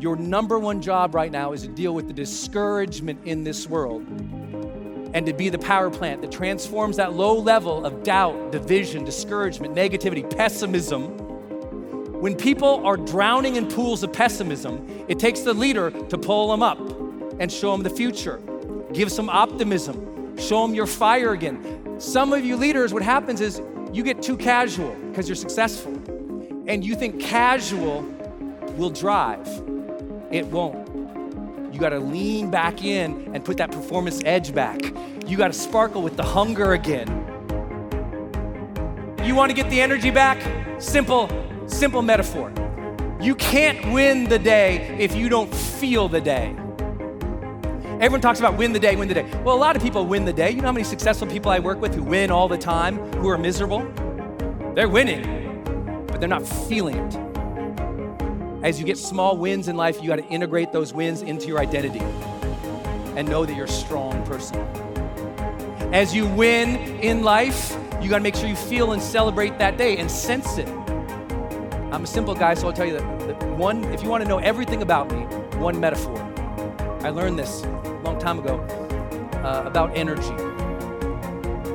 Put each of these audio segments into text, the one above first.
Your number one job right now is to deal with the discouragement in this world and to be the power plant that transforms that low level of doubt, division, discouragement, negativity, pessimism. When people are drowning in pools of pessimism, it takes the leader to pull them up and show them the future, give some optimism, show them your fire again. Some of you leaders, what happens is you get too casual because you're successful, and you think casual will drive. It won't. You got to lean back in and put that performance edge back. You got to sparkle with the hunger again. You want to get the energy back? Simple, simple metaphor. You can't win the day if you don't feel the day. Everyone talks about win the day, win the day. Well, a lot of people win the day. You know how many successful people I work with who win all the time, who are miserable? They're winning, but they're not feeling it. As you get small wins in life, you got to integrate those wins into your identity and know that you're a strong person. As you win in life, you got to make sure you feel and celebrate that day and sense it. I'm a simple guy, so I'll tell you that, that one, if you want to know everything about me, one metaphor. I learned this a long time ago uh, about energy.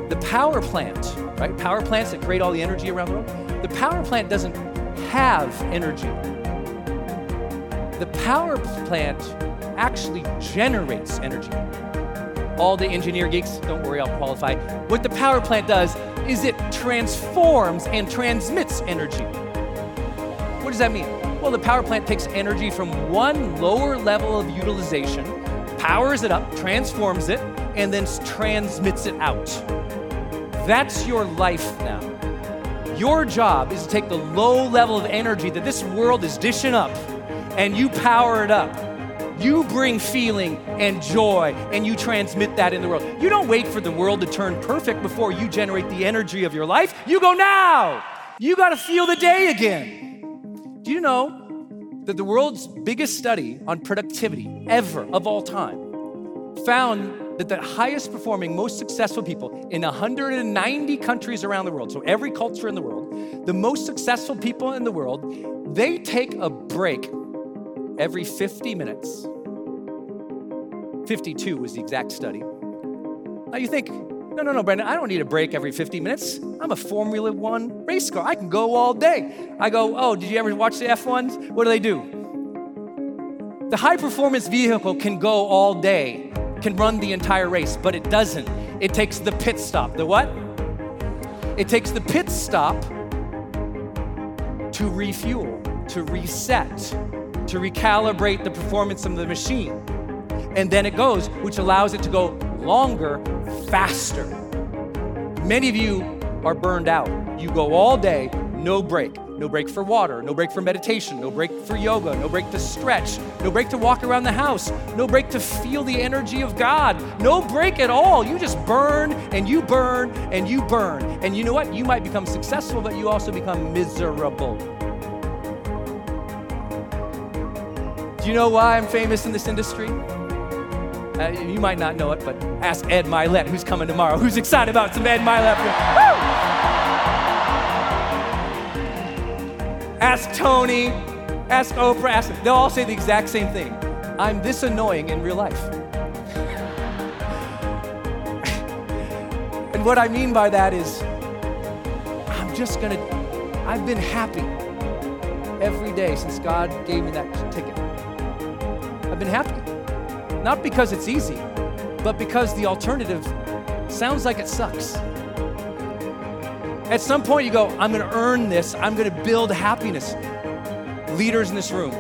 The power plant, right? Power plants that create all the energy around the world. The power plant doesn't have energy. Power plant actually generates energy. All the engineer geeks, don't worry, I'll qualify. What the power plant does is it transforms and transmits energy. What does that mean? Well, the power plant takes energy from one lower level of utilization, powers it up, transforms it, and then transmits it out. That's your life now. Your job is to take the low level of energy that this world is dishing up and you power it up. You bring feeling and joy and you transmit that in the world. You don't wait for the world to turn perfect before you generate the energy of your life. You go now. You got to feel the day again. Do you know that the world's biggest study on productivity ever of all time found that the highest performing, most successful people in 190 countries around the world, so every culture in the world, the most successful people in the world, they take a break every 50 minutes. 52 was the exact study. Now you think, no, no, no, Brendon, I don't need a break every 50 minutes. I'm a Formula One race car. I can go all day. I go, oh, did you ever watch the F1s? What do they do? The high performance vehicle can go all day, can run the entire race, but it doesn't. It takes the pit stop. The what? It takes the pit stop to refuel, to reset, to recalibrate the performance of the machine. And then it goes, which allows it to go longer, faster. Many of you are burned out. You go all day, no break. No break for water, no break for meditation, no break for yoga, no break to stretch, no break to walk around the house, no break to feel the energy of God, no break at all. You just burn and you burn and you burn. And you know what? You might become successful, but you also become miserable. Do you know why I'm famous in this industry? Uh, you might not know it, but ask Ed Mylett, who's coming tomorrow. Who's excited about some Ed Mylett? ask Tony, ask Oprah, ask, they'll all say the exact same thing. I'm this annoying in real life. and what I mean by that is, I'm just gonna, I've been happy every day since God gave me that ticket. I've been happy. Not because it's easy, but because the alternative sounds like it sucks. At some point, you go, I'm gonna earn this, I'm gonna build happiness. Leaders in this room,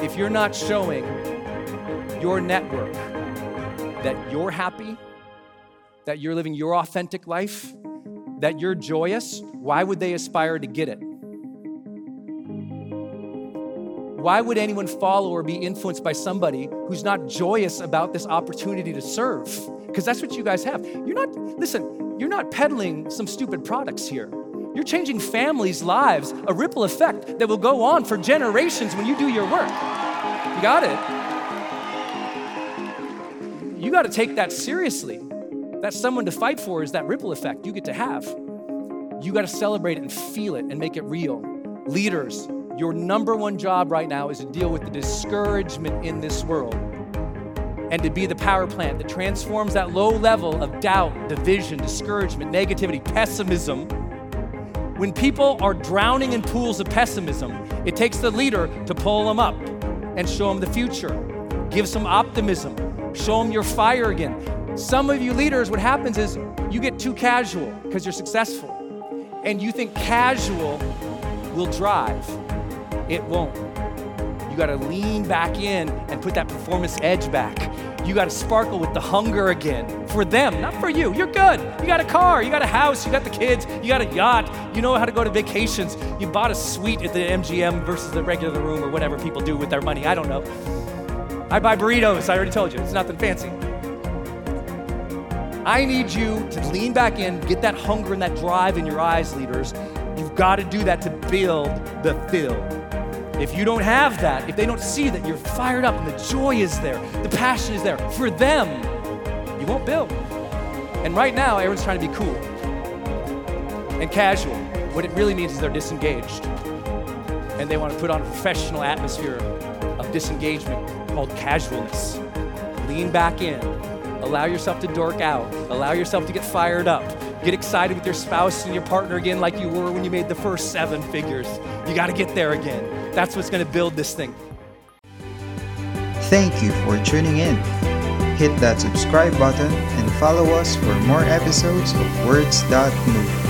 if you're not showing your network that you're happy, that you're living your authentic life, that you're joyous, why would they aspire to get it? Why would anyone follow or be influenced by somebody who's not joyous about this opportunity to serve? Because that's what you guys have. You're not, listen, you're not peddling some stupid products here. You're changing families' lives, a ripple effect that will go on for generations when you do your work. You got it? You got to take that seriously. That's someone to fight for is that ripple effect you get to have. You got to celebrate it and feel it and make it real. Leaders, your number one job right now is to deal with the discouragement in this world and to be the power plant that transforms that low level of doubt, division, discouragement, negativity, pessimism. When people are drowning in pools of pessimism, it takes the leader to pull them up and show them the future, give some optimism, show them your fire again. Some of you leaders, what happens is you get too casual because you're successful, and you think casual will drive. It won't. You got to lean back in and put that performance edge back. You got to sparkle with the hunger again for them, not for you. You're good. You got a car, you got a house, you got the kids, you got a yacht, you know how to go to vacations. You bought a suite at the MGM versus the regular room or whatever people do with their money. I don't know. I buy burritos. I already told you. It's nothing fancy. I need you to lean back in, get that hunger and that drive in your eyes, leaders. You've got to do that to build the field. If you don't have that, if they don't see that you're fired up and the joy is there, the passion is there for them, you won't build. And right now, everyone's trying to be cool and casual. What it really means is they're disengaged. And they want to put on a professional atmosphere of disengagement called casualness. Lean back in. Allow yourself to dork out. Allow yourself to get fired up. Get excited with your spouse and your partner again, like you were when you made the first seven figures. You got to get there again. That's what's going to build this thing. Thank you for tuning in. Hit that subscribe button and follow us for more episodes of Words That Move.